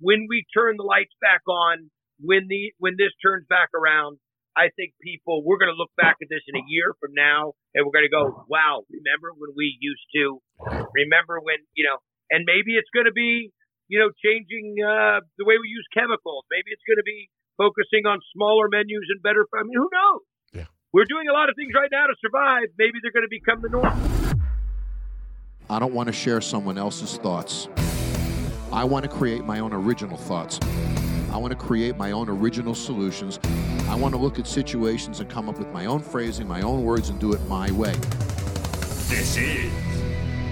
when we turn the lights back on, when the when this turns back around, I think people we're going to look back at this in a year from now, and we're going to go, "Wow, remember when we used to? Remember when you know?" And maybe it's going to be you know changing uh, the way we use chemicals. Maybe it's going to be focusing on smaller menus and better. I mean, who knows? Yeah. We're doing a lot of things right now to survive. Maybe they're going to become the norm. I don't want to share someone else's thoughts. I want to create my own original thoughts. I want to create my own original solutions. I want to look at situations and come up with my own phrasing, my own words, and do it my way. This is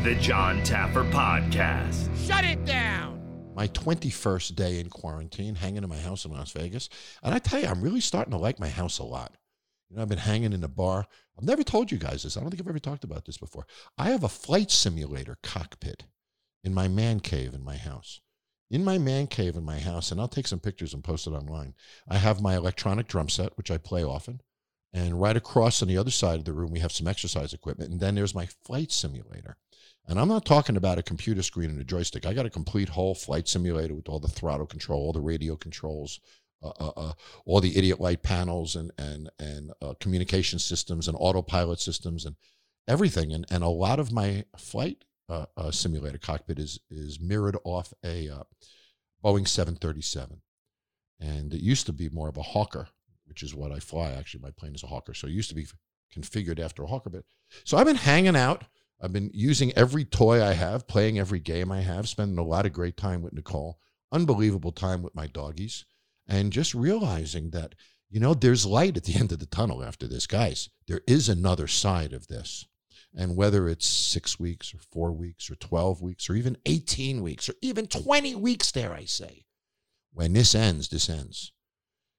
the Jon Taffer Podcast. Shut it down. My 21st day in quarantine, hanging in my house in Las Vegas. And I tell you, I'm really starting to like my house a lot. You know, I've been hanging in the bar. I've never told you guys this. I don't think I've ever talked about this before. I have a flight simulator cockpit in my man cave in my house. In my man cave in my house, and I'll take some pictures and post it online. I have my electronic drum set, which I play often. And right across on the other side of the room, we have some exercise equipment. And then there's my flight simulator. And I'm not talking about a computer screen and a joystick. I got a complete whole flight simulator with all the throttle control, all the radio controls, uh, uh, uh, all the idiot light panels and and and uh, communication systems and autopilot systems and everything. And and a lot of my flight uh, uh, simulator cockpit is is mirrored off a Boeing 737, and it used to be more of a Hawker, which is what I fly. Actually, my plane is a Hawker, so it used to be configured after a Hawker. But so I've been hanging out. I've been using every toy I have, playing every game I have, spending a lot of great time with Nicole, unbelievable time with my doggies, and just realizing that, you know, there's light at the end of the tunnel after this. Guys, there is another side of this. And whether it's six weeks or four weeks or 12 weeks or even 18 weeks or even 20 weeks, dare I say, when this ends, this ends.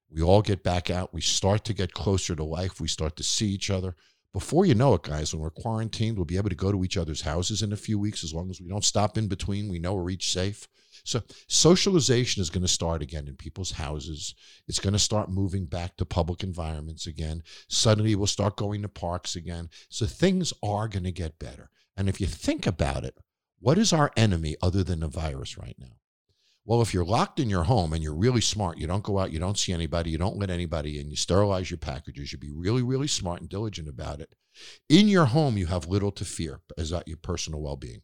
We all get back out. We start to get closer to life. We start to see each other. Before you know it, guys, when we're quarantined, we'll be able to go to each other's houses in a few weeks as long as we don't stop in between. We know we're each safe. So socialization is going to start again in people's houses. It's going to start moving back to public environments again. Suddenly we'll start going to parks again. So things are going to get better. And if you think about it, what is our enemy other than the virus right now? Well, if you're locked in your home and you're really smart, you don't go out, you don't see anybody, you don't let anybody in, you sterilize your packages, you be really, really smart and diligent about it. In your home, you have little to fear as about your personal well being,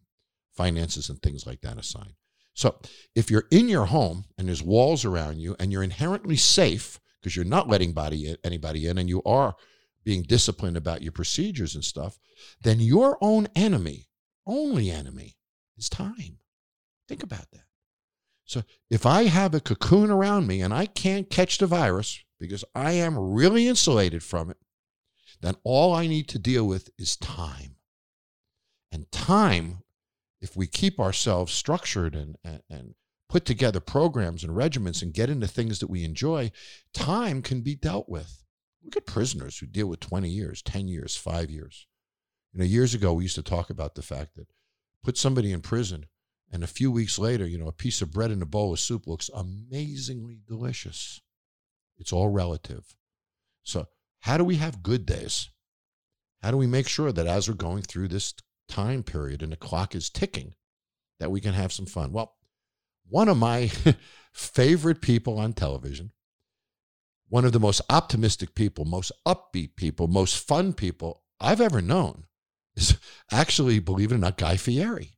finances, and things like that aside. So if you're in your home and there's walls around you and you're inherently safe because you're not letting body, anybody in and you are being disciplined about your procedures and stuff, then your own enemy, only enemy, is time. Think about that. So if I have a cocoon around me and I can't catch the virus because I am really insulated from it, then all I need to deal with is time. And time if we keep ourselves structured and, and, and put together programs and regiments and get into things that we enjoy, time can be dealt with. Look at prisoners who deal with 20 years, 10 years, five years. You know, years ago, we used to talk about the fact that put somebody in prison and a few weeks later, you know, a piece of bread and a bowl of soup looks amazingly delicious. It's all relative. So, how do we have good days? How do we make sure that as we're going through this time period and the clock is ticking that we can have some fun. Well, one of my favorite people on television, one of the most optimistic people, most upbeat people, most fun people I've ever known is actually, believe it or not, Guy Fieri.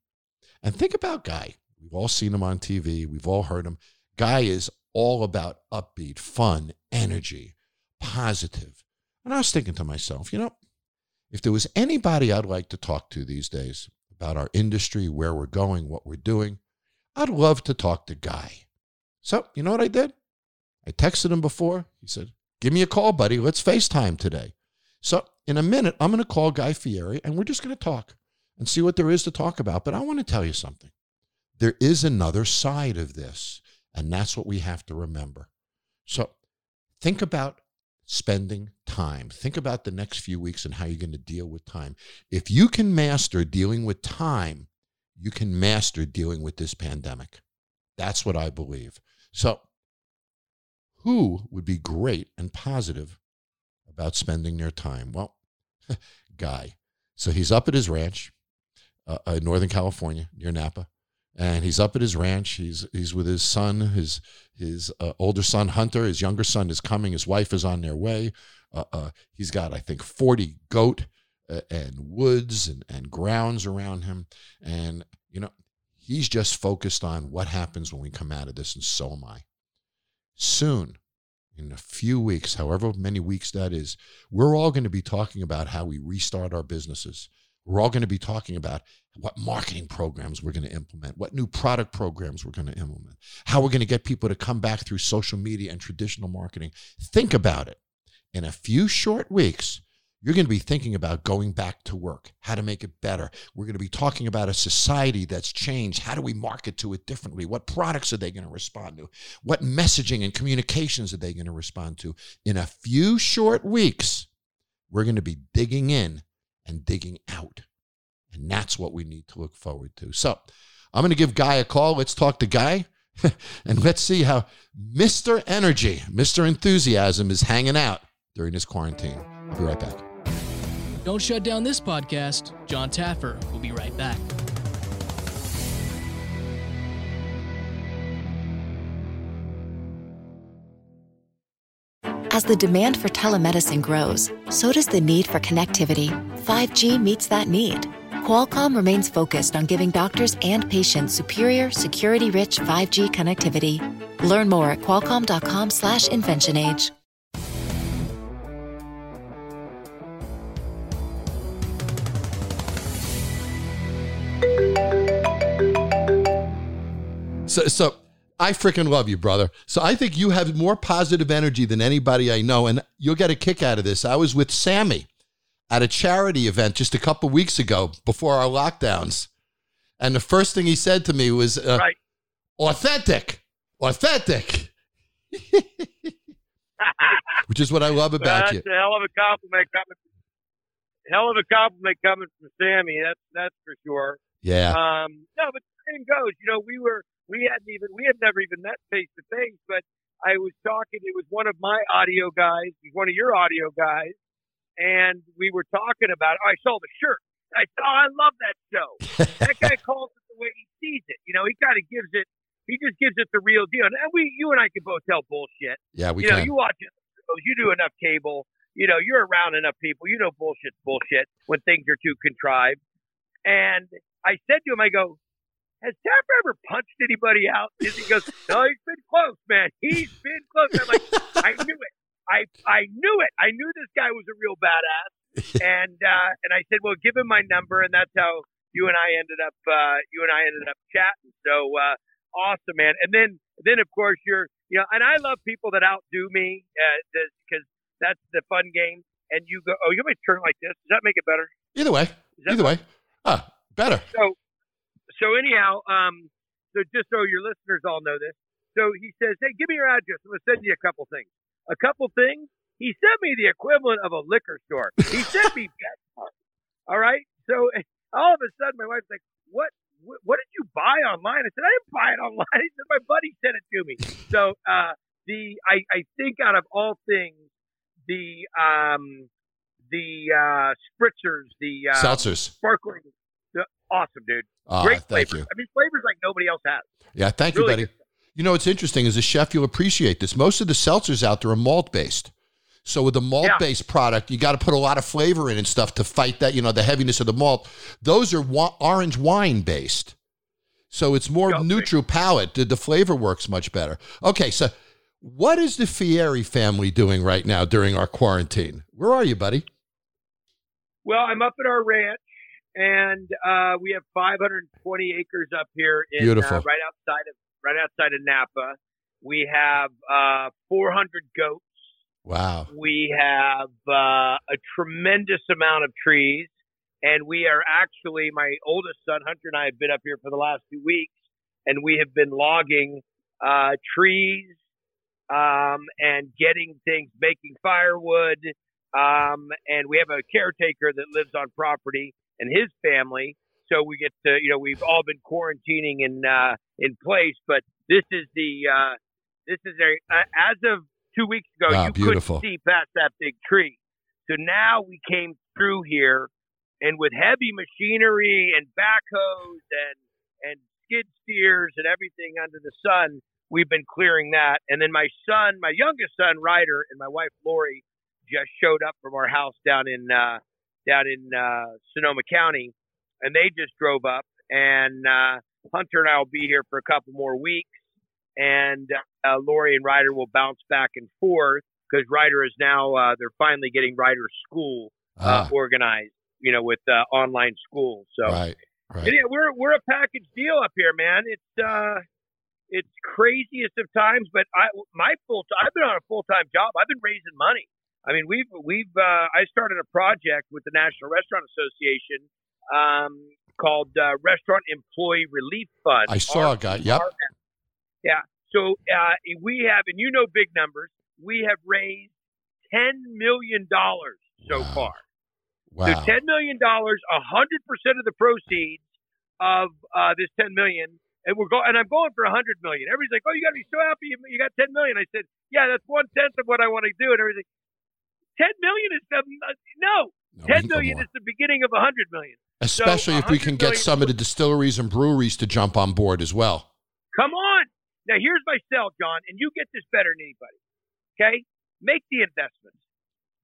And think about Guy. We've all seen him on TV, we've all heard him. Guy is all about upbeat, fun, energy, positive. And I was thinking to myself, you know, if there was anybody I'd like to talk to these days about our industry, where we're going, what we're doing, I'd love to talk to Guy. So, you know what I did? I texted him before. He said, Give me a call, buddy. Let's FaceTime today. So, in a minute, I'm going to call Guy Fieri and we're just going to talk and see what there is to talk about. But I want to tell you something. There is another side of this, and that's what we have to remember. So, think about spending time. Think about the next few weeks and how you're going to deal with time. If you can master dealing with time, you can master dealing with this pandemic. That's what I believe. So, who would be great and positive about spending their time? Well, Guy. So he's up at his ranch uh, in Northern California near Napa, and he's up at his ranch. He's he's with his son, his his uh, older son Hunter. His younger son is coming. His wife is on their way. Uh, uh, he's got I think forty goat uh, and woods and, and grounds around him, and you know he's just focused on what happens when we come out of this, and so am I. Soon, in a few weeks, however many weeks that is, we're all going to be talking about how we restart our businesses. We're all going to be talking about what marketing programs we're going to implement, what new product programs we're going to implement, how we're going to get people to come back through social media and traditional marketing. Think about it. In a few short weeks, you're going to be thinking about going back to work, how to make it better. We're going to be talking about a society that's changed. How do we market to it differently? What products are they going to respond to? What messaging and communications are they going to respond to? In a few short weeks, we're going to be digging in and digging out. And that's what we need to look forward to. So I'm going to give Guy a call. Let's talk to Guy and let's see how Mr. Energy, Mr. Enthusiasm is hanging out during this quarantine. I'll be right back. Don't shut down this podcast. Jon Taffer will be right back. As the demand for telemedicine grows, so does the need for connectivity. 5G meets that need. Qualcomm remains focused on giving doctors and patients superior, security-rich 5G connectivity. Learn more at qualcomm.com/inventionage. So, so I freaking love you, brother. So I think you have more positive energy than anybody I know, and you'll get a kick out of this. I was with Sammy at a charity event just a couple weeks ago before our lockdowns, and the first thing he said to me was, uh, Right. "Authentic, authentic," which is what I love about That's you. a hell of a compliment coming. Hell of a compliment coming from Sammy. That's that's for sure. Yeah, Um, no, but the same goes. You know, we were we hadn't even we had never even met face to face, but I was talking. It was one of my audio guys. He's one of your audio guys, and we were talking about. Oh, I saw the shirt. I said, oh, I love that show. that guy calls it the way he sees it. You know, he kind of gives it. He just gives it the real deal. And we, you and I can both tell bullshit. yeah, we you know, can. you watch it. You do enough cable. You know, you're around enough people. You know, bullshit's bullshit when things are too contrived. And I said to him, I go, has Taffer ever punched anybody out? And he goes, no, he's been close, man. He's been close. I'm like, I knew it. I I knew it. I knew this guy was a real badass. And uh, and I said, well, give him my number, and that's how you and I ended up. Uh, you and I ended up chatting. So uh, awesome, man. And then then of course you're you know, and I love people that outdo me because that's the fun game. And you go, oh, you may turn like this. Does that make it better? Either way, either way, ah, better. so so anyhow, um, so just so your listeners all know this, so he says, "Hey, give me your address. I'm gonna send you a couple things. A couple things. He sent me the equivalent of a liquor store. He sent me PetSmart. All right. So all of a sudden, my wife's like, "What? What, what did you buy online?" I said, "I didn't buy it online." He said, "My buddy sent it to me." So uh, the I, I think out of all things, the um, the uh, spritzers, the uh, Seltzers. sparkling. Awesome, dude. Ah, Great flavors. you. I mean, flavors like nobody else has. Yeah, thank you, buddy. good. You know, what's interesting as a chef, you'll appreciate this. Most of the seltzers out there are malt based. So with the malt based product, you got to put a lot of flavor in and stuff to fight that, you know, the heaviness of the malt. Those are wa- orange wine based. So it's more Okay. neutral palate. The, the flavor works much better. Okay, so what is the Fieri family doing right now during our quarantine? Where are you, buddy? Well, I'm up at our ranch, and uh, we have 520 acres up here in Beautiful. Uh, right outside of right outside of Napa. We have uh, 400 goats. Wow. We have uh, a tremendous amount of trees, and we are actually my oldest son Hunter and I have been up here for the last two weeks, and we have been logging uh, trees um, and getting things, making firewood, um, and we have a caretaker that lives on property and his family. So we get to, you know, we've all been quarantining in uh, in place, but this is the uh, this is a uh, as of two weeks ago, Wow, you beautiful. couldn't see past that big tree. So now we came through here, and with heavy machinery and backhoes and and skid steers and everything under the sun. We've been clearing that, and then my son, my youngest son, Ryder, and my wife Lori just showed up from our house down in uh, down in uh, Sonoma County, and they just drove up. And uh, Hunter and I will be here for a couple more weeks, and uh, Lori and Ryder will bounce back and forth because Ryder is now uh, they're finally getting Ryder school uh, Ah. organized, you know, with uh, online school. So Right. Right. and yeah, we're we're a package deal up here, man. It's uh, it's craziest of times, but I my full I've been on a full time job. I've been raising money. I mean, we've we've uh, I started a project with the National Restaurant Association um, called uh, Restaurant Employee Relief Fund. I saw a guy. Yep. Yeah. So uh, we have, and you know, big numbers. We have raised ten million dollars so Wow. far. Wow. So ten million dollars, hundred percent of the proceeds of uh, this ten million, and we're going. And I'm going for a hundred million. Everybody's like, "Oh, you got to be so happy you, you got ten million. I said, "Yeah, that's one tenth of what I want to do." And everything. Ten million is the, uh, no. No, can go million more. is the beginning of a hundred million. Especially if we can get some of the distilleries and breweries to jump on board as well. Come on. Now here's my sell, Jon, and you get this better than anybody. Okay? Make the investments.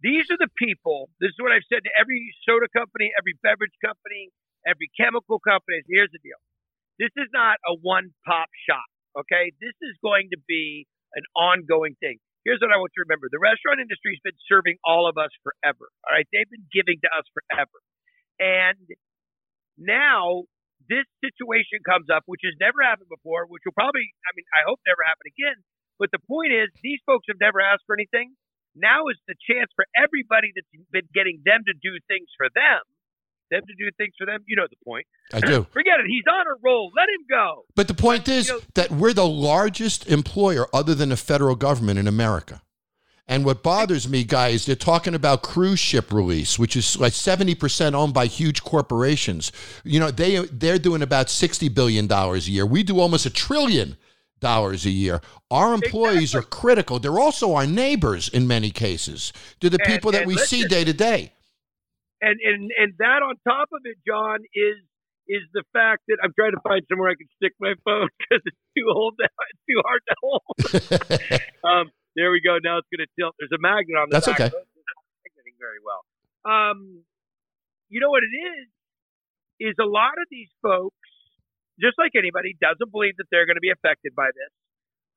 These are the people. This is what I've said to every soda company, every beverage company, every chemical company. Here's the deal. This is not a one pop shop. Okay? This is going to be an ongoing thing. Here's what I want you to remember. The restaurant industry has been serving all of us forever. All right. They've been giving to us forever. And now this situation comes up, which has never happened before, which will probably, I mean, I hope never happen again. But the point is, these folks have never asked for anything. Now is the chance for everybody that's been getting them to do things for them, them to do things for them. You know the point. I do. Forget it. He's on a roll. Let him go. But the point is you know- that we're the largest employer other than the federal government in America. And what bothers me, guys, they're talking about cruise ship release, which is like 70% owned by huge corporations. You know, they they're doing about $60 billion a year. We do almost a trillion dollars a year. Our employees are critical. They're also our neighbors in many cases. They're the And- people that we see day to day. And and and that on top of it, Jon, is is the fact that I'm trying to find somewhere I can stick my phone because it's too old now. It's too hard to hold. um, there we go. Now it's going to tilt. There's a magnet on the That's back. okay. It's not magneting very well. Um, you know what it is? Is a lot of these folks, just like anybody, doesn't believe that they're going to be affected by this.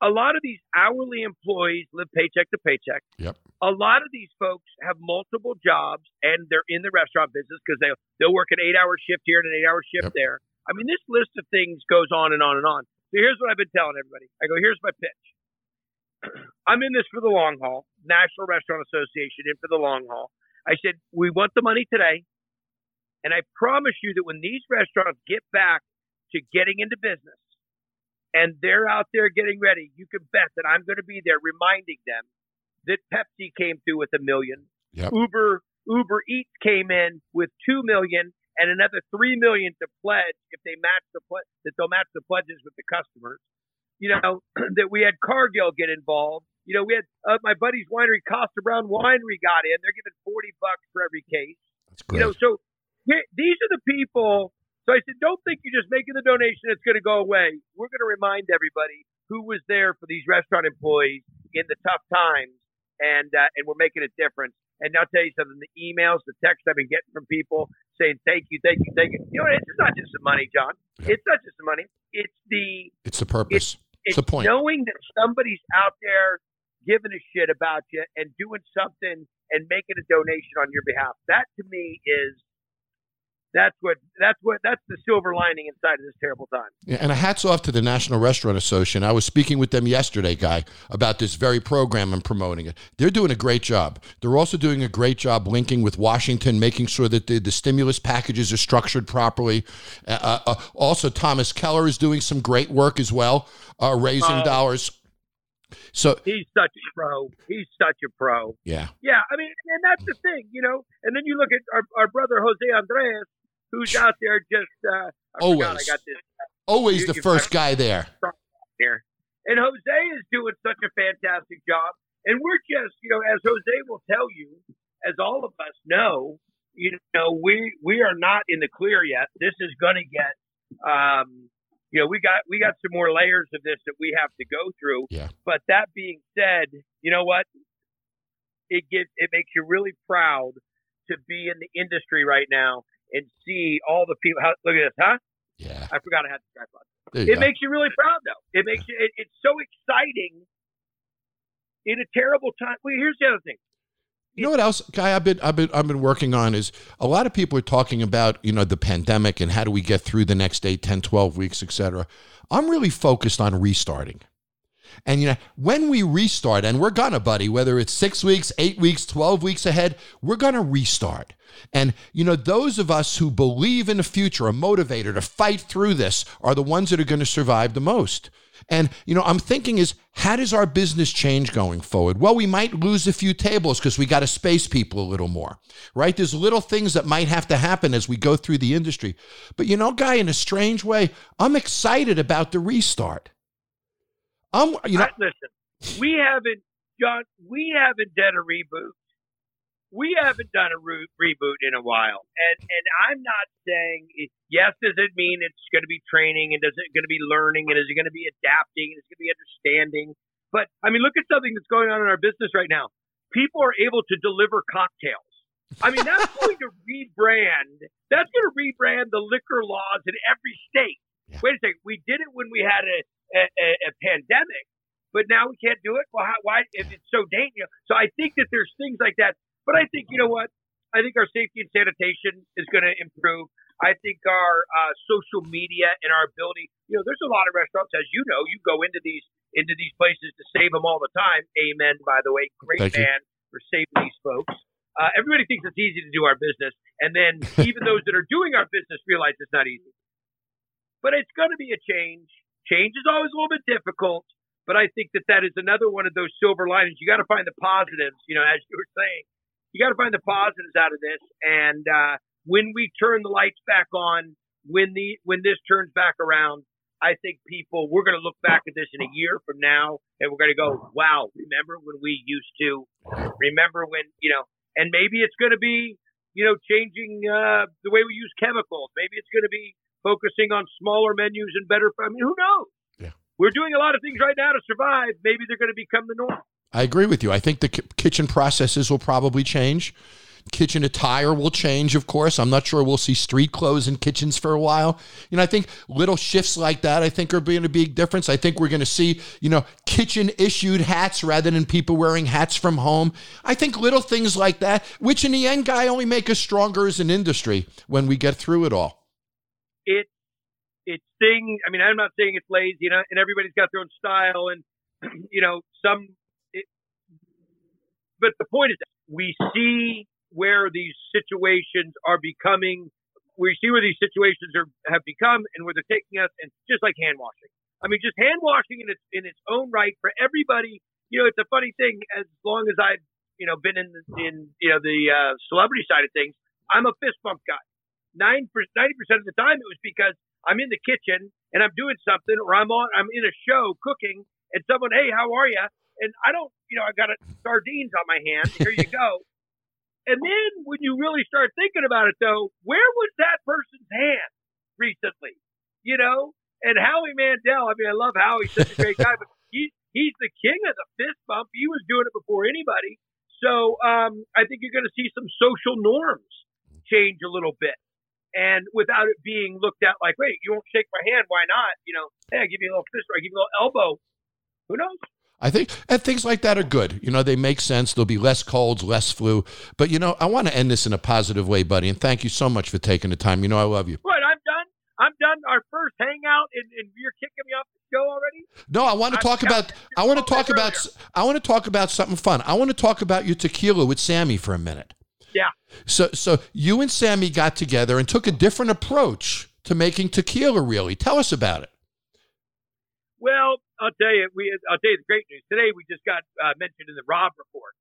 A lot of these hourly employees live paycheck to paycheck Yep. a lot of these folks have multiple jobs and they're in the restaurant business because they they'll work an eight hour shift here and an eight hour shift Yep. there. I mean, this list of things goes on and on and on. So here's what I've been telling everybody. I go, here's my pitch. I'm in this for the long haul. National Restaurant Association in for the long haul. I said we want the money today, and I promise you that when these restaurants get back to getting into business, and they're out there getting ready, you can bet that I'm going to be there reminding them that Pepsi came through with a million. Yep. Uber Uber Eats came in with two million and another three million to pledge if they match the ple- that they'll match the pledges with the customers. You know that we had Cargill get involved. You know we had uh, my buddy's winery, Kosta Browne Winery, got in. They're giving forty bucks for every case. That's great. You know, so here, these are the people. So I said, don't think you're just making the donation; it's going to go away. We're going to remind everybody who was there for these restaurant employees in the tough times, and uh, and we're making a difference. And I'll tell you something: the emails, the texts I've been getting from people saying thank you, thank you, thank you. You know, it's not just the money, Jon. It's not just the money. It's the It's the purpose. it's the point. knowing that somebody's out there giving a shit about you and doing something and making a donation on your behalf. That to me is that's what that's what that's the silver lining inside of this terrible time. Yeah, and a hats off to the National Restaurant Association. I was speaking with them yesterday, Guy, about this very program and promoting it. They're doing a great job. They're also doing a great job linking with Washington, making sure that the, the stimulus packages are structured properly. Uh, uh, also, Thomas Keller is doing some great work as well, uh, raising Oh. dollars. So, He's such a pro. He's such a pro. yeah, Yeah, I mean, and that's the thing, you know. And then you look at our, our brother Jose Andres, who's out there just uh, I forgot I Always. got this always You- the you- first guy there. here. And Jose is doing such a fantastic job. And we're just, you know, as Jose will tell you, as all of us know, you know, we we are not in the clear yet. This is going to get, um, you know, we got we got some more layers of this that we have to go through. Yeah. But that being said, you know what? It gives it makes you really proud to be in the industry right now and see all the people. How, look at this, huh? Yeah. I forgot I had the tripod. It go. makes you really proud, though. It makes you. It, it's so exciting in a terrible time. Well, here's the other thing. You know what else, Guy? I've been I've been I've been working on is a lot of people are talking about you know the pandemic and how do we get through the next 8, 10, 12 weeks, etc. I'm really focused on restarting. And you know, when we restart, and we're gonna, buddy, whether it's six weeks, eight weeks, 12 weeks ahead, we're gonna restart. And you know, those of us who believe in the future, are motivated to fight through this, are the ones that are gonna survive the most. And you know, I'm thinking is how does our business change going forward? Well, we might lose a few tables because we got to space people a little more, right? There's little things that might have to happen as we go through the industry. But you know, Guy, in a strange way, I'm excited about the restart. I'm, you know, I- listen, we haven't Jon. We haven't done a reboot. We haven't done a re- reboot in a while, and and I'm not saying yes. Does it mean it's going to be training and does it going to be learning and is it going to be adapting and is it going to be understanding? But I mean, look at something that's going on in our business right now. People are able to deliver cocktails. I mean, that's going to rebrand. That's going to rebrand the liquor laws in every state. Yeah. Wait a second. We did it when we had a, a, a- a pandemic, but now we can't do it. Well, how, why? If it's so dangerous. So I think that there's things like that. But I think you know what? I think our safety and sanitation is going to improve. I think our uh, social media and our ability. You know, there's a lot of restaurants, as you know, you go into these into these places to save them all the time. Amen. By the way, great Thank you. man for saving these folks. Uh, everybody thinks it's easy to do our business, and then even those that are doing our business realize it's not easy. But it's going to be a change. Change is always a little bit difficult, but I think that that is another one of those silver linings. You got to find the positives, you know, as you were saying. You got to find the positives out of this. And uh, when we turn the lights back on, when the when this turns back around, I think people we're going to look back at this in a year from now, and we're going to go, "Wow, remember when we used to? Remember when you know?" And maybe it's going to be, you know, changing uh, the way we use chemicals. Maybe it's going to be focusing on smaller menus and better. I mean, who knows? Yeah. We're doing a lot of things right now to survive. Maybe they're going to become the norm. I agree with you. I think the ki- kitchen processes will probably change. Kitchen attire will change, of course. I'm not sure we'll see street clothes in kitchens for a while. You know, I think little shifts like that, I think, are being a big difference. I think we're going to see, you know, kitchen issued hats rather than people wearing hats from home. I think little things like that, which in the end, Guy, only make us stronger as an industry when we get through it all. It it's thing. I mean, I'm not saying it's lazy, you know, and everybody's got their own style, and you know, some. It, but the point is, we see where these situations are becoming. We see where these situations are have become, and where they're taking us, and just like hand washing. I mean, just hand washing in its in its own right for everybody. You know, it's a funny thing. As long as I've you know been in in you know the uh, celebrity side of things, I'm a fist bump guy. Nine ninety percent of the time, it was because I'm in the kitchen and I'm doing something, or I'm on I'm in a show cooking, and someone, hey, how are you? And I don't, you know, I got a sardines on my hand. Here you go. and then when you really start thinking about it, though, where was that person's hand recently? You know, and Howie Mandel. I mean, I love Howie, he's such a great guy, but he he's the king of the fist bump. He was doing it before anybody. So um, I think you're going to see some social norms change a little bit, and without it being looked at like, wait, you won't shake my hand, why not? You know, hey, I give you a little fist, or I give you a little elbow. Who knows? I think and things like that are good. You know, they make sense. There'll be less colds, less flu. But you know, I want to end this in a positive way, buddy. And thank you so much for taking the time. You know, I love you. What? I'm done. I'm done. Our first hangout, and, and you're kicking me off the show already. No, I want to talk about. I want to talk about. I want to talk about something fun. I want to talk about your tequila with Sammy for a minute. So, so you and Sammy got together and took a different approach to making tequila. Really, tell us about it. Well, I'll tell you. We I'll tell you the great news today. We just got uh, mentioned in the Robb Report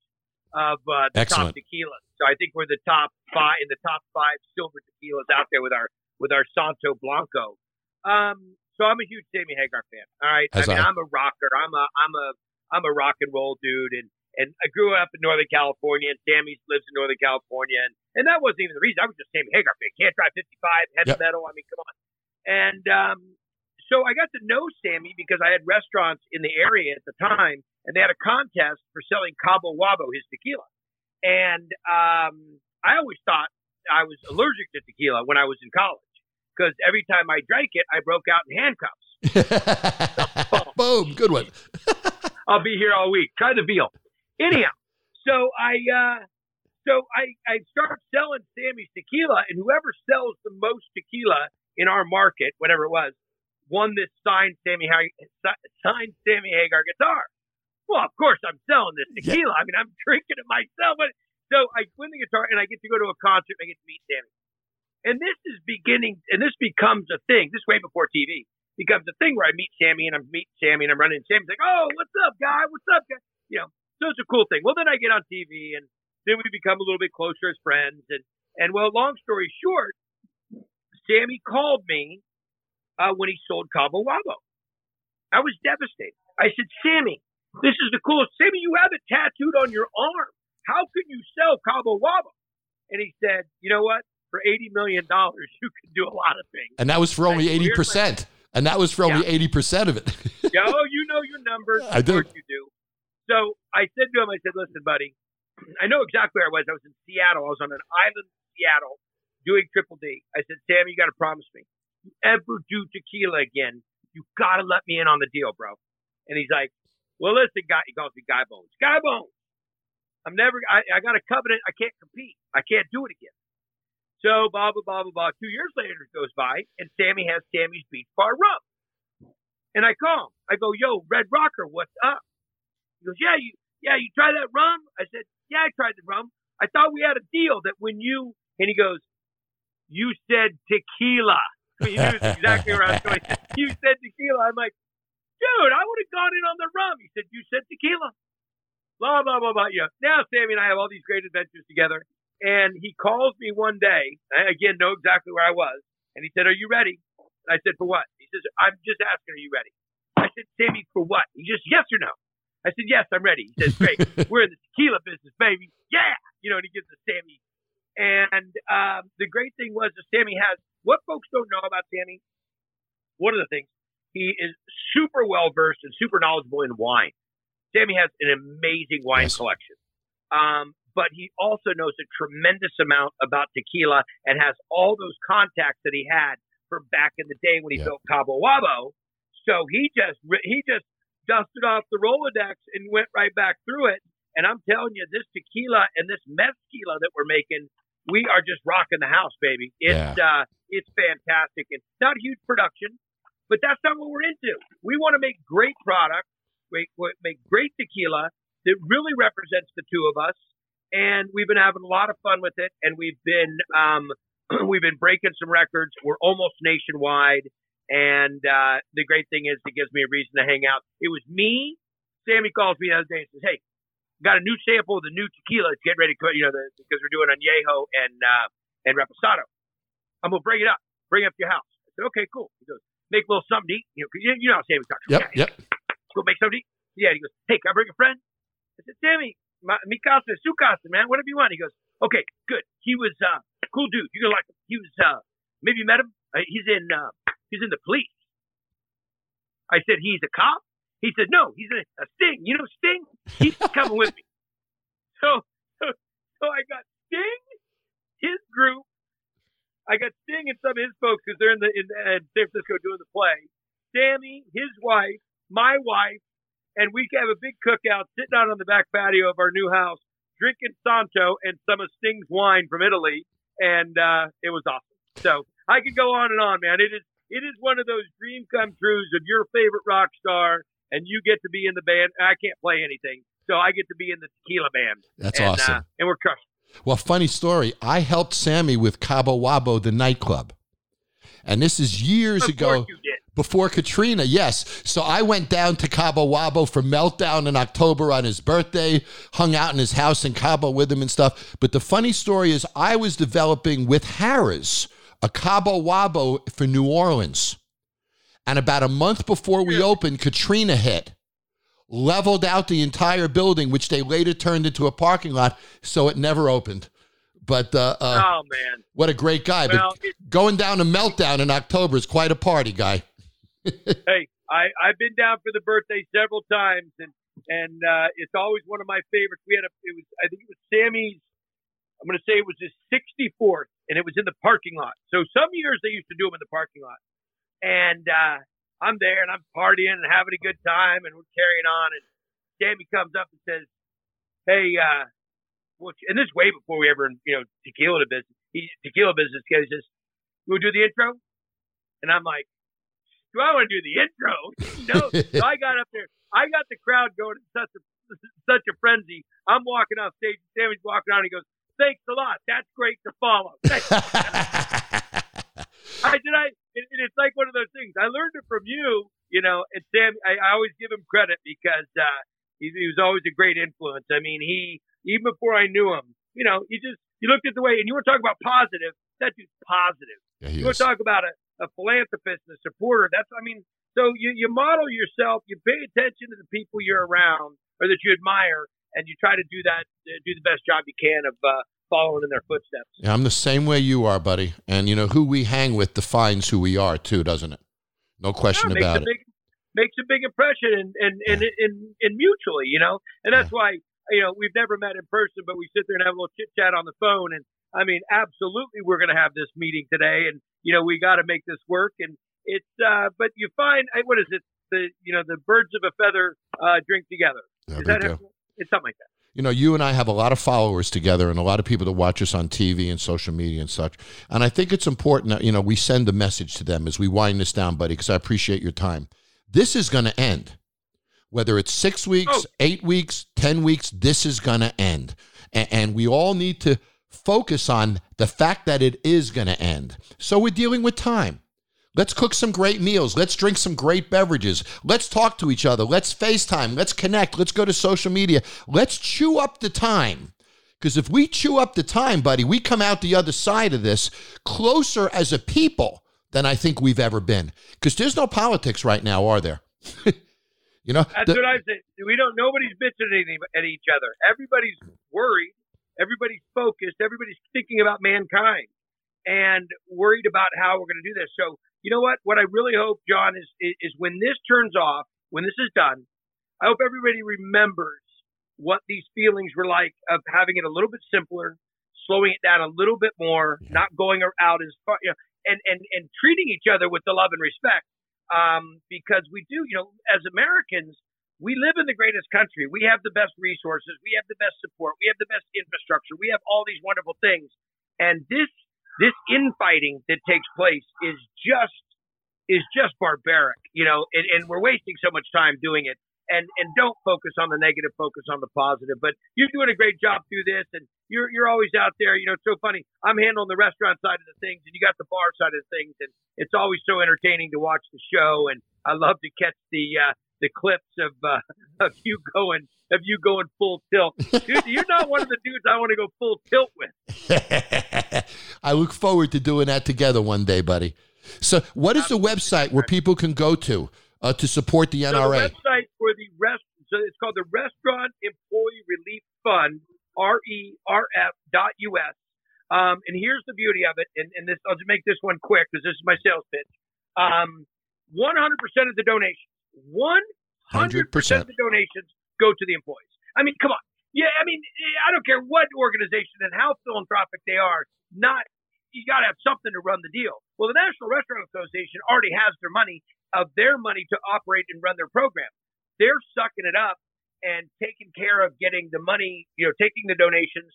of uh, the Excellent. top tequilas. So I think we're the top five in the top five silver tequilas out there with our with our Santo Blanco. Um, so I'm a huge Sammy Hagar fan. All right, As I mean I- I'm a rocker. I'm a I'm a I'm a rock and roll dude, and and I grew up in Northern California, and Sammy lives in Northern California, and and that wasn't even the reason. I was just Sammy Hagar fan. Can't drive 55, heavy Yep. metal. I mean, come on. And um, so I got to know Sammy because I had restaurants in the area at the time, and they had a contest for selling Cabo Wabo, his tequila. And um, I always thought I was allergic to tequila when I was in college because every time I drank it, I broke out in handcuffs. Boom, good one. I'll be here all week. Try the veal. Anyhow, so I uh, so I I start selling Sammy's tequila, and whoever sells the most tequila in our market, whatever it was, won this signed Sammy Hagar, signed Sammy Hagar guitar. Well, of course I'm selling this tequila. I mean, I'm drinking it myself. But so I win the guitar, and I get to go to a concert, and I get to meet Sammy. And this is beginning, and this becomes a thing. This way before TV becomes a thing where I meet Sammy, and I'm meeting Sammy, and I'm running. And Sammy's like, "Oh, what's up, guy? What's up, guy?" You know, so it's a cool thing. Well, then I get on TV, and then we become a little bit closer as friends. And and well, long story short, Sammy called me uh, when he sold Cabo Wabo. I was devastated. I said, Sammy, this is the coolest. Sammy, you have it tattooed on your arm. How can you sell Cabo Wabo? And he said, you know what? for eighty million dollars, you can do a lot of things. And that was for only eighty percent. And that was for only 80% of it. yeah, oh, you know your numbers. I do. you do. So I said to him, I said, "Listen, buddy, I know exactly where I was. I was in Seattle. I was on an island in Seattle doing Triple D. I said, Sam, you got to promise me, you ever do tequila again, you got to let me in on the deal, bro." And he's like, "Well, listen, guy," he calls me Guy Bones. Guy Bones. I'm never. I, I got a covenant. I can't compete. I can't do it again. So blah blah blah blah blah. Two years later goes by, and Sammy has Sammy's Beach Bar rum. And I call him. I go, "Yo, Red Rocker, what's up?" He goes, "Yeah, you yeah you try that rum?" I said, "Yeah, I tried the rum. I thought we had a deal that when you..." And he goes, "You said tequila." he knew exactly where I was going. You said tequila. I'm like, dude, I would have gone in on the rum. He said, "You said tequila." Blah blah blah blah. Yeah. Now Sammy and I have all these great adventures together. And he calls me one day. I, again, know exactly where I was. And he said, "Are you ready?" I said, "For what?" He says, "I'm just asking, are you ready?" I said, "Sammy, for what?" He just, "Yes or no." I said, "Yes, I'm ready." He says, "Great, we're in the tequila business, baby. Yeah." You know, and he gives us Sammy. And um, the great thing was that Sammy has what folks don't know about Sammy. One of the things he is super well versed and super knowledgeable in wine. Sammy has an amazing wine yes. collection. Um, but he also knows a tremendous amount about tequila and has all those contacts that he had from back in the day when he built Cabo Wabo. So he just he just dusted off the Rolodex and went right back through it. And I'm telling you, this tequila and this mezquila that we're making, we are just rocking the house, baby. It's yeah. uh, it's fantastic. It's not a huge production, but that's not what we're into. We want to make great product, make, make great tequila that really represents the two of us and we've been having a lot of fun with it. And we've been um, we've been breaking some records. We're almost nationwide, and uh, the great thing is, it gives me a reason to hang out. It was me. Sammy calls me the other day and says, "Hey, got a new sample of the new tequila. Get ready, to, you know, the, because we're doing añejo and uh, and reposado. I'm gonna bring it up, bring it up to your house." I said, "Okay, cool." He goes, "Make a little something to eat." You know, you, you know how Sammy talks. Yep, yeah, yep. Go make something to eat. Yeah. He goes, "Hey, can I bring a friend?" I said, "Sammy, my Mikasa, Sukasa, man, whatever you want. He goes, okay, good. He was uh, cool dude. You're gonna like him. He was uh, maybe you met him. Uh, he's in uh, he's in the police. I said he's a cop. He said no, he's a, a Sting. You know Sting? He's coming with me. So, so so I got Sting, his group. I got Sting and some of his folks because they're in the in, in San Francisco doing the play. Sammy, his wife, my wife, and we have a big cookout sitting out on the back patio of our new house, drinking Santo and some of Sting's wine from Italy, and uh, it was awesome. So I could go on and on, man. It is it is one of those dream come trues of your favorite rock star, and you get to be in the band. I can't play anything, so I get to be in the tequila band. That's and, awesome, uh, and we're crushed. Well, funny story. I helped Sammy with Cabo Wabo, the nightclub, and this is years ago before Katrina, yes. So I went down to Cabo Wabo for Meltdown in October on his birthday, hung out in his house in Cabo with him and stuff. But the funny story is, I was developing with Harrah's a Cabo Wabo for New Orleans. And about a month before we opened, Katrina hit, leveled out the entire building, which they later turned into a parking lot. So it never opened. But uh, uh, oh man, what a great Guy! Well, but going down to Meltdown in October is quite a party, guy. hey, I I've been down for the birthday several times, and and uh, it's always one of my favorites. We had a it was I think it was Sammy's. I'm going to say it was his 64th, and it was in the parking lot. So some years they used to do them in the parking lot, and uh, I'm there and I'm partying and having a good time, and we're carrying on. And Sammy comes up and says, "Hey, uh, well, and this is way before we ever you know tequila business. He tequila business guy says, "You want to do the intro?" And I'm like, do I want to do the intro? no. so I got up there. I got the crowd going in such a such a frenzy. I'm walking off stage. Sammy's walking on. He goes, "Thanks a lot. That's great to follow." I did. I. It, it's like one of those things. I learned it from you. You know, and Sam. I, I always give him credit because uh, he, he was always a great influence. I mean, he even before I knew him, you know, he just you looked at the way, and you were talking about positive. That dude's positive. Yeah, you want to talk about a a philanthropist, a supporter. That's, I mean, so you, you model yourself, you pay attention to the people you're around or that you admire, and you try to do that, uh, do the best job you can of uh, following in their footsteps. Yeah, I'm the same way you are, buddy. And you know who we hang with defines who we are too, doesn't it? No question yeah, it about it. Big, makes a big impression, and and and, yeah. and, and mutually, you know, and that's yeah. why you know we've never met in person, but we sit there and have a little chit chat on the phone, and I mean, absolutely, we're going to have this meeting today, and you know, we got to make this work. And it's, uh, but you find, what is it? The, you know, the birds of a feather uh, drink together. There is that go. It's something like that. You know, you and I have a lot of followers together and a lot of people that watch us on TV and social media and such. And I think it's important that, you know, we send a message to them as we wind this down, buddy, because I appreciate your time. This is going to end. Whether it's six weeks, oh. eight weeks, 10 weeks, this is going to end. And, and we all need to focus on the fact that it is going to end. So we're dealing with time. Let's cook some great meals. Let's drink some great beverages. Let's talk to each other. Let's FaceTime. Let's connect. Let's go to social media. Let's chew up the time. Because if we chew up the time, buddy, we come out the other side of this closer as a people than I think we've ever been. Because there's no politics right now, are there? you know, that's the, what I said. We don't. Nobody's bitching at each other. Everybody's worried Everybody's focused. Everybody's thinking about mankind and worried about how we're going to do this. So, you know what? What I really hope, Jon, is, is, is when this turns off, when this is done, I hope everybody remembers what these feelings were like of having it a little bit simpler, slowing it down a little bit more, yeah. not going out as far, you know, and, and, and treating each other with the love and respect. Um, because we do, you know, as Americans, we live in the greatest country. We have the best resources. We have the best support. We have the best infrastructure. We have all these wonderful things. And this this infighting that takes place is just is just barbaric, you know, and, and we're wasting so much time doing it. And and don't focus on the negative, focus on the positive. But you're doing a great job through this, and you're you're always out there. You know, it's so funny. I'm handling the restaurant side of the things, and you got the bar side of the things, and it's always so entertaining to watch the show. And I love to catch the uh, the clips of uh, of you going of you going full tilt. Dude, you're not one of the dudes I want to go full tilt with. I look forward to doing that together one day, buddy. So, what is the website where people can go to uh, to support the NRA? So the website for the rest, so it's called the Restaurant Employee Relief Fund, R E R F dot U S. Um, and here's the beauty of it, and, and this I'll just make this one quick because this is my sales pitch. Um, 100% of the donations 100% of the donations go to the employees. I mean, come on. Yeah, I mean, eh, I don't care what organization and how philanthropic they are, not you got to have something to run the deal. Well, the National Restaurant Association already has their money of their money to operate and run their program. They're sucking it up and taking care of getting the money, you know, taking the donations,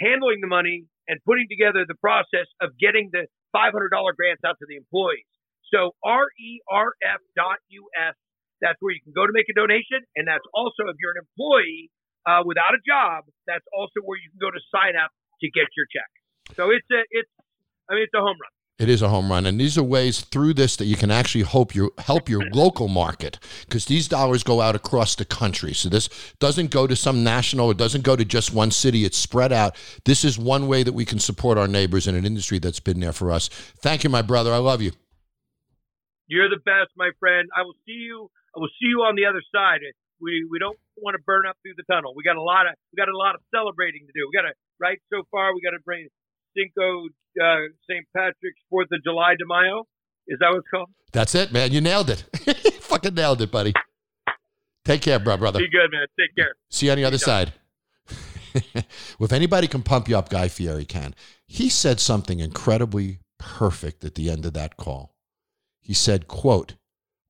handling the money, and putting together the process of getting the $500 grants out to the employees. So rerf.us that's where you can go to make a donation, and that's also if you're an employee uh, without a job, that's also where you can go to sign up to get your check. So it's a it's I mean it's a home run. It is a home run, and these are ways through this that you can actually help your help your local market because these dollars go out across the country. So this doesn't go to some national; it doesn't go to just one city. It's spread out. This is one way that we can support our neighbors in an industry that's been there for us. Thank you, my brother. I love you. You're the best, my friend. I will see you We'll see you on the other side. We we don't want to burn up through the tunnel. We got a lot of we got a lot of celebrating to do. We got to right so far. We got to bring Cinco uh, St. Patrick's Fourth of July de Mayo. Is that what it's called? That's it, man. You nailed it. Fucking nailed it, buddy. Take care, bro, brother. Be good, man. Take care. See you on the other side. if anybody can pump you up, Guy Fieri can. He said something incredibly perfect at the end of that call. He said, quote,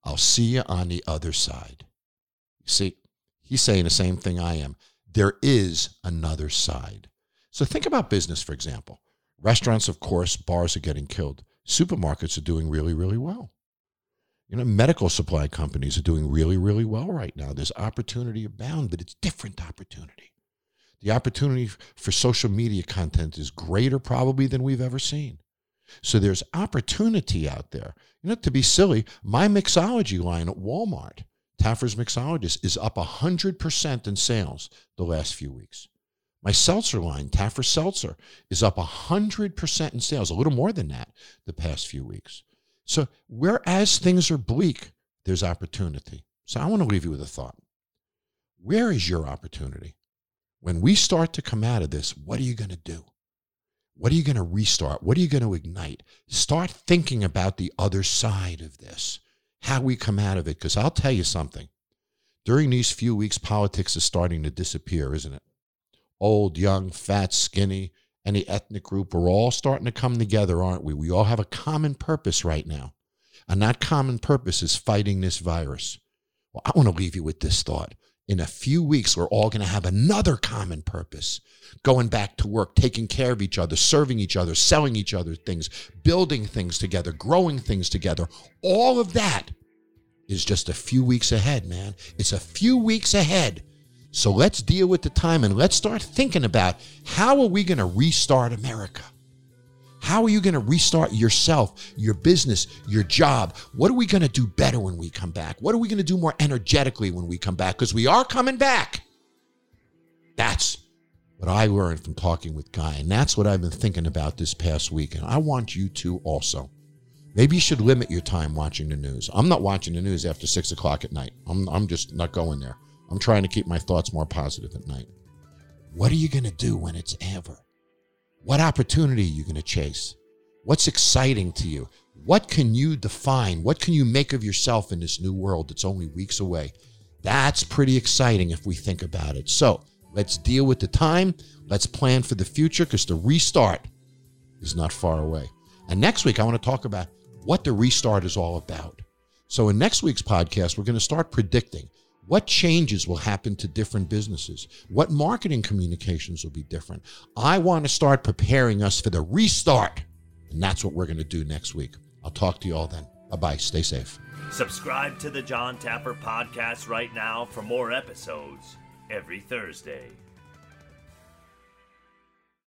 I'll see you on the other side. You see, he's saying the same thing I am. There is another side. So think about business, for example. Restaurants, of course, bars are getting killed. Supermarkets are doing really, really well. You know, medical supply companies are doing really, really well right now. There's opportunity abound, but it's different opportunity. The opportunity for social media content is greater probably than we've ever seen. So there's opportunity out there. You know, to be silly, my mixology line at Walmart, Taffer's Mixologist, is up 100% in sales the last few weeks. My seltzer line, Taffer Seltzer, is up 100% in sales, a little more than that the past few weeks. So, whereas things are bleak, there's opportunity. So, I want to leave you with a thought. Where is your opportunity? When we start to come out of this, what are you going to do? What are you going to restart? What are you going to ignite? Start thinking about the other side of this, how we come out of it. Because I'll tell you something. During these few weeks, politics is starting to disappear, isn't it? Old, young, fat, skinny, any ethnic group, we're all starting to come together, aren't we? We all have a common purpose right now. And that common purpose is fighting this virus. Well, I want to leave you with this thought. In a few weeks, we're all going to have another common purpose going back to work, taking care of each other, serving each other, selling each other things, building things together, growing things together. All of that is just a few weeks ahead, man. It's a few weeks ahead. So let's deal with the time and let's start thinking about how are we going to restart America? How are you going to restart yourself, your business, your job? What are we going to do better when we come back? What are we going to do more energetically when we come back? Because we are coming back. That's what I learned from talking with Guy. And that's what I've been thinking about this past week. And I want you to also. Maybe you should limit your time watching the news. I'm not watching the news after six o'clock at night. I'm, I'm just not going there. I'm trying to keep my thoughts more positive at night. What are you going to do when it's ever? What opportunity are you going to chase? What's exciting to you? What can you define? What can you make of yourself in this new world that's only weeks away? That's pretty exciting if we think about it. So let's deal with the time. Let's plan for the future because the restart is not far away. And next week, I want to talk about what the restart is all about. So, in next week's podcast, we're going to start predicting what changes will happen to different businesses, what marketing communications will be different. I want to start preparing us for the restart. And that's what we're going to do next week. I'll talk to you all then. Bye bye. Stay safe. Subscribe to the Jon Taffer podcast right now for more episodes every Thursday.